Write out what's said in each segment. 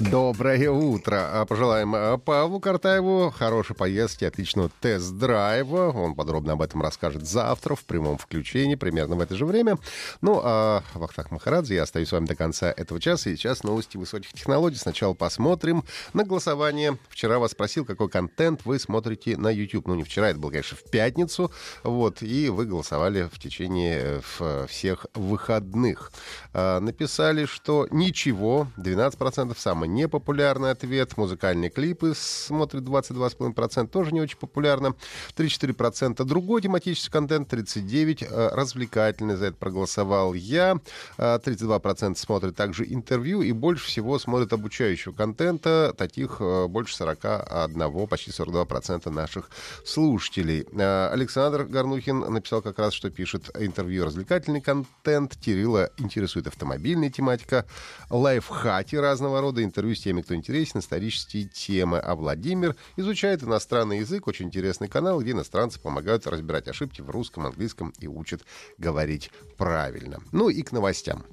Доброе утро. А, пожелаем а, Павлу Картаеву хорошей поездки, отличного тест-драйва. Он подробно об этом расскажет завтра в прямом включении, примерно в это же время. Ну, а Вахтах Махарадзе, я остаюсь с вами до конца этого часа. И сейчас новости высоких технологий. Сначала посмотрим на голосование. Вчера вас спросил, какой контент вы смотрите на YouTube. Ну, не вчера, это было, конечно, в пятницу. Вот, и вы голосовали в течение в всех выходных. А, написали, что ничего, 12% самое непопулярный ответ. Музыкальные клипы смотрят 22,5%, тоже не очень популярно. 3-4% другой тематический контент, 39% э, развлекательный, за это проголосовал я. 32% э, смотрят также интервью и больше всего смотрят обучающего контента, таких э, больше 41, почти 42% наших слушателей. Александр Горнухин написал как раз, что пишет интервью развлекательный контент, Кирилла интересует автомобильная тематика, лайфхаки разного рода, интервью с теми, кто интересен, исторические темы. А Владимир изучает иностранный язык. Очень интересный канал, где иностранцы помогают разбирать ошибки в русском, английском и учат говорить правильно. Ну и к новостям.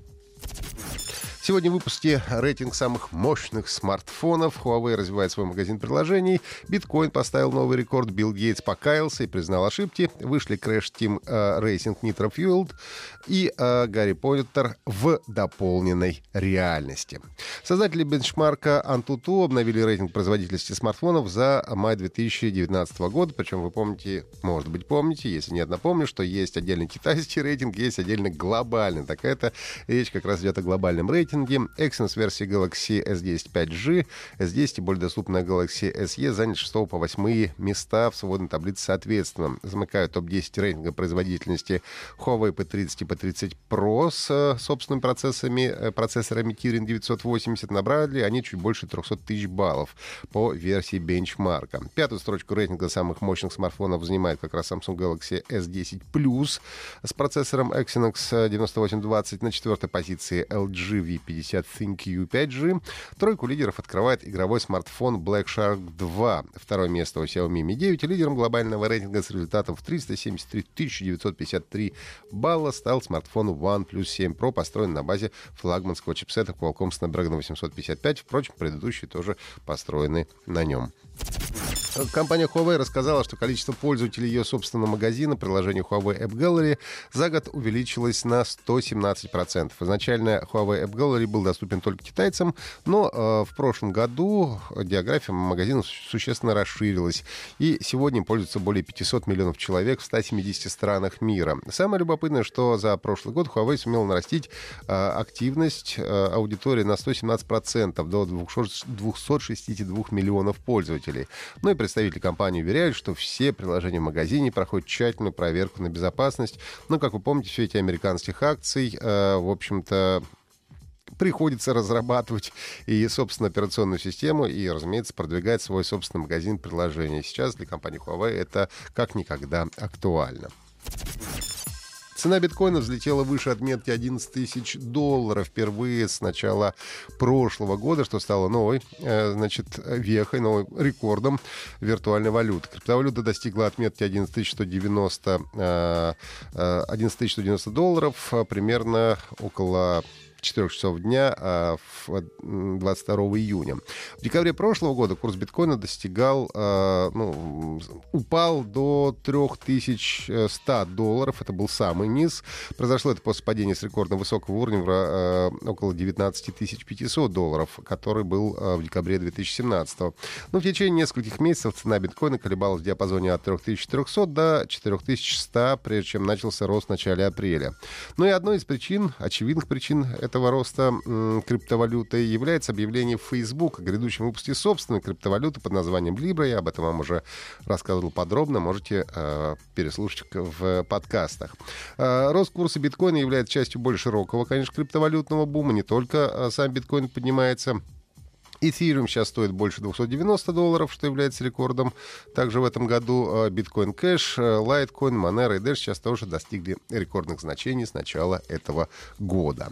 Сегодня в выпуске рейтинг самых мощных смартфонов. Huawei развивает свой магазин приложений. Биткоин поставил новый рекорд. Билл Гейтс покаялся и признал ошибки. Вышли Crash Team uh, Racing Nitro Fueled и uh, Гарри Поттер в дополненной реальности. Создатели бенчмарка Antutu обновили рейтинг производительности смартфонов за май 2019 года. Причем вы помните, может быть, помните, если нет, напомню, что есть отдельный китайский рейтинг, есть отдельно глобальный. Так это речь как раз идет о глобальном рейтинге рейтинге. Exynos версии Galaxy S10 5G, S10 и более доступная Galaxy SE заняли 6 по 8 места в свободной таблице соответственно. Замыкают топ-10 рейтинга производительности Huawei P30 и P30 Pro с э, собственными процессорами, э, процессорами Kirin 980. Набрали они чуть больше 300 тысяч баллов по версии бенчмарка. Пятую строчку рейтинга самых мощных смартфонов занимает как раз Samsung Galaxy S10 Plus с процессором Exynos 9820. На четвертой позиции LG V 50 ThinQ 5G. Тройку лидеров открывает игровой смартфон Black Shark 2. Второе место у Xiaomi Mi 9. лидером глобального рейтинга с результатом в 373 953 балла стал смартфон OnePlus 7 Pro, построен на базе флагманского чипсета Qualcomm Snapdragon 855. Впрочем, предыдущие тоже построены на нем. Компания Huawei рассказала, что количество пользователей ее собственного магазина, приложения Huawei App Gallery, за год увеличилось на 117%. Изначально Huawei App Gallery был доступен только китайцам, но э, в прошлом году география магазина существенно расширилась. И сегодня пользуются более 500 миллионов человек в 170 странах мира. Самое любопытное, что за прошлый год Huawei сумел нарастить э, активность э, аудитории на 117% до 262 миллионов пользователей. Ну и представители компании уверяют, что все приложения в магазине проходят тщательную проверку на безопасность. Ну, как вы помните, все эти американских акций, э, в общем-то, приходится разрабатывать и собственную операционную систему, и, разумеется, продвигать свой собственный магазин приложений. Сейчас для компании Huawei это как никогда актуально. Цена биткоина взлетела выше отметки 11 тысяч долларов впервые с начала прошлого года, что стало новой, э, значит, вехой, новым рекордом виртуальной валюты. Криптовалюта достигла отметки 11 190, 11 190 долларов, примерно около 4 часов дня а, 22 июня. В декабре прошлого года курс биткоина достигал, а, ну, упал до 3100 долларов. Это был самый низ. Произошло это после падения с рекордно высокого уровня в, а, около 19 500 долларов, который был а, в декабре 2017. Но в течение нескольких месяцев цена биткоина колебалась в диапазоне от 3400 до 4100, прежде чем начался рост в начале апреля. Ну и одной из причин, очевидных причин этого роста криптовалюты является объявление Facebook о грядущем выпуске собственной криптовалюты под названием Libra. Я об этом вам уже рассказывал подробно. Можете э, переслушать в подкастах. Э, рост курса биткоина является частью более широкого, конечно, криптовалютного бума. Не только э, сам биткоин поднимается Эфириум сейчас стоит больше 290 долларов, что является рекордом. Также в этом году биткоин кэш, лайткоин, Monero и Dash сейчас тоже достигли рекордных значений с начала этого года.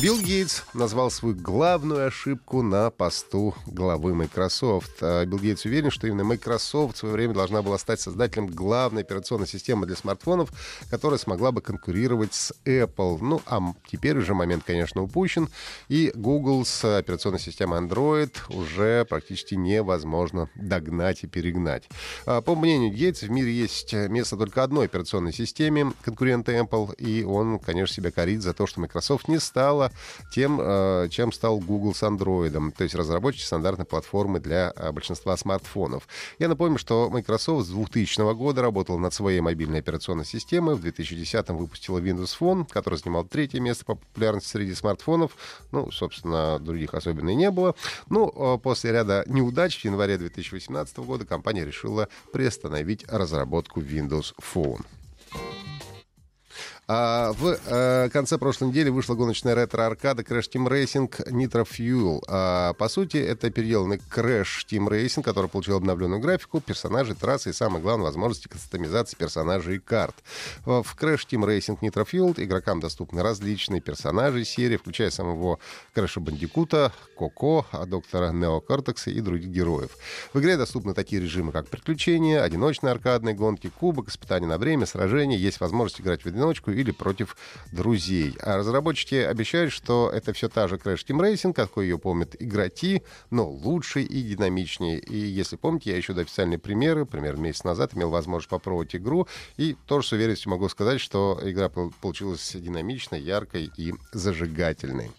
Билл Гейтс назвал свою главную ошибку на посту главы Microsoft. А, Билл Гейтс уверен, что именно Microsoft в свое время должна была стать создателем главной операционной системы для смартфонов, которая смогла бы конкурировать с Apple. Ну, а теперь уже момент, конечно, упущен, и Google с операционной системой Android уже практически невозможно догнать и перегнать. А, по мнению Гейтса, в мире есть место только одной операционной системе конкурента Apple, и он, конечно, себя корит за то, что Microsoft не стала тем, э, чем стал Google с Android, то есть разработчик стандартной платформы для э, большинства смартфонов. Я напомню, что Microsoft с 2000 года работал над своей мобильной операционной системой. В 2010 выпустила Windows Phone, который занимал третье место по популярности среди смартфонов. Ну, собственно, других особенно и не было. Ну, э, после ряда неудач в январе 2018 года компания решила приостановить разработку Windows Phone. А, в а, конце прошлой недели вышла гоночная ретро-аркада Crash Team Racing Nitro Fuel. А, по сути, это переделанный Crash Team Racing, который получил обновленную графику, персонажей, трассы и, самое главное, возможности кастомизации персонажей и карт. В Crash Team Racing Nitro Fuel игрокам доступны различные персонажи серии, включая самого Крэша Бандикута, Коко, доктора Неокортекса и других героев. В игре доступны такие режимы, как приключения, одиночные аркадные гонки, кубок, испытания на время, сражения. Есть возможность играть в одиночку или против друзей. А разработчики обещают, что это все та же Crash Team Racing, какой ее помнят игроки, но лучше и динамичнее. И если помните, я еще до официальные примеры, примерно месяц назад, имел возможность попробовать игру, и тоже с уверенностью могу сказать, что игра получилась динамичной, яркой и зажигательной.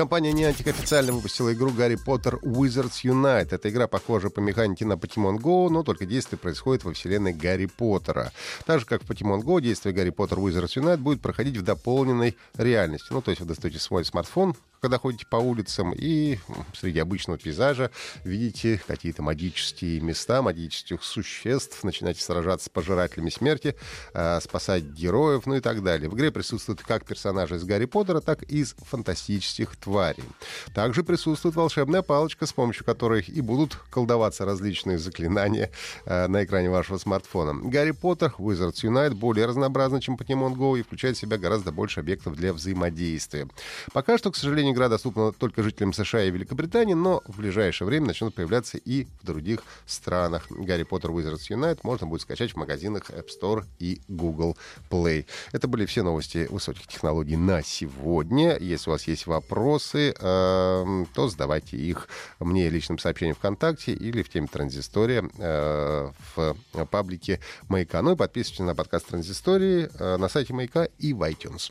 Компания Niantic официально выпустила игру Гарри Поттер Wizards Unite. Эта игра похожа по механике на Pokemon Go, но только действие происходит во вселенной Гарри Поттера. Так же, как в Pokemon Go, действие Гарри Поттер Wizards Unite будет проходить в дополненной реальности. Ну, то есть вы достаете свой смартфон, когда ходите по улицам и среди обычного пейзажа видите какие-то магические места, магических существ, начинаете сражаться с пожирателями смерти, э, спасать героев, ну и так далее. В игре присутствуют как персонажи из Гарри Поттера, так и из фантастических тварей. Также присутствует волшебная палочка, с помощью которой и будут колдоваться различные заклинания э, на экране вашего смартфона. Гарри Поттер Wizards Unite более разнообразный, чем Pokemon Go и включает в себя гораздо больше объектов для взаимодействия. Пока что, к сожалению, игра доступна только жителям США и Великобритании, но в ближайшее время начнут появляться и в других странах. Гарри Поттер Wizards Unite можно будет скачать в магазинах App Store и Google Play. Это были все новости высоких технологий на сегодня. Если у вас есть вопросы, э, то задавайте их мне личным сообщением ВКонтакте или в теме Транзистория э, в паблике Маяка. Ну и подписывайтесь на подкаст Транзистории э, на сайте Маяка и в iTunes.